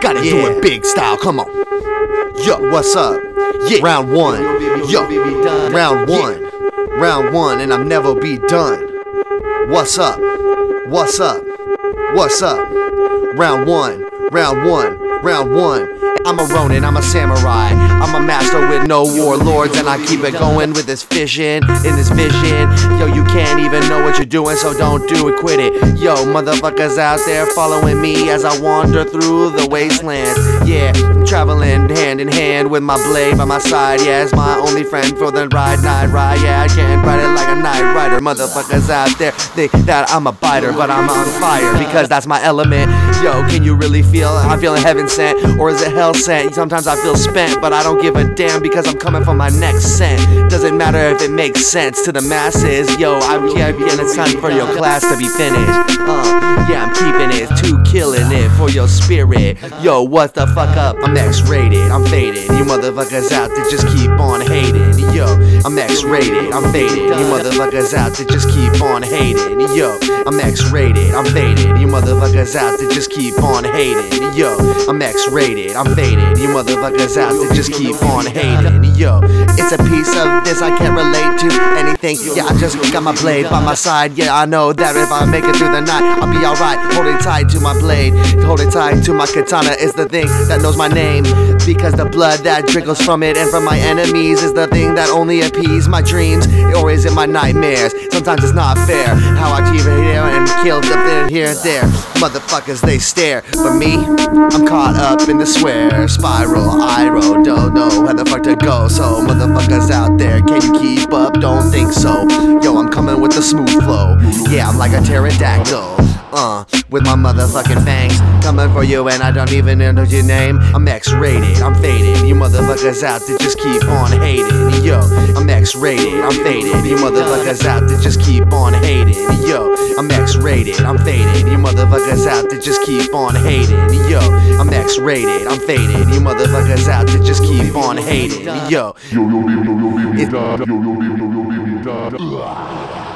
Gotta do Yeah. it big style, come on. Yo, what's up? Yeah. Round one. Yo, round Yeah. one. Round one, and I'll never be done. What's up? What's up? What's up? Round one. Round one. Round one. I'm a Ronin, I'm a samurai. I'm a master with no warlords, and I keep it going with this vision, in this vision. Yo, you can't even know what you're doing, so don't do it, quit it. Yo, motherfuckers out there following me as I wander through the wasteland. Yeah, I'm traveling hand in hand with my blade by my side. Yeah, it's my only friend for the ride, night ride. Yeah, I can't ride it like a night rider. Motherfuckers out there think that I'm a biter, but I'm on fire because that's my element. Yo, can you really feel I'm feeling heaven sent or is it hell sent? Sometimes I feel spent, but I don't give a damn because I'm coming for my next cent. Doesn't matter if it makes sense to the masses. Yo, I'm here and it's time for your class to be finished. Uh, yeah, I'm keeping it, too killing it for your spirit. Yo, what the fuck up? I'm X-rated, I'm faded. You motherfuckers out there just keep on hating. Yo, I'm X-rated, I'm faded. You motherfuckers out there just keep on hating. Yo, I'm X-rated, I'm faded. You motherfuckers out there just keep on hating. Yo, I'm X-rated, I'm faded. You motherfuckers out there just keep on hating. Yo, it's a piece of this I can't relate to anything. Yeah, I just got my blade by my side. Yeah, I know that if I make it through the night, I'll be alright. Holding tight to my blade, holding tight to my katana is the thing that knows my name. Because the blood that trickles from it and from my enemies is the thing that only appease my dreams. Or is it my nightmares? Sometimes it's not fair how I keep it here and kill up there, here and there. Motherfuckers, they stare. But me, I'm caught up in the swear spiral. I roll, don't know how the fuck to go. So, motherfuckers out there, can you keep up? Don't think so. Yo, I'm coming with a smooth flow. Yeah, I'm like a pterodactyl. Uh, with my motherfucking fangs coming for you, and I don't even know your name. I'm X-rated, I'm faded. You motherfuckers out there just keep on hating. Yo, I'm X-rated, I'm faded. You motherfuckers out there just keep on hating. Yo, I'm X-rated, I'm faded. You motherfuckers out there just keep on hating. Yo, I'm X-rated, I'm faded. You motherfuckers out there just keep on hating. Yo, Yo, yo, baby, yo, yo, baby, It- yo, yo, baby, yo, yo, baby,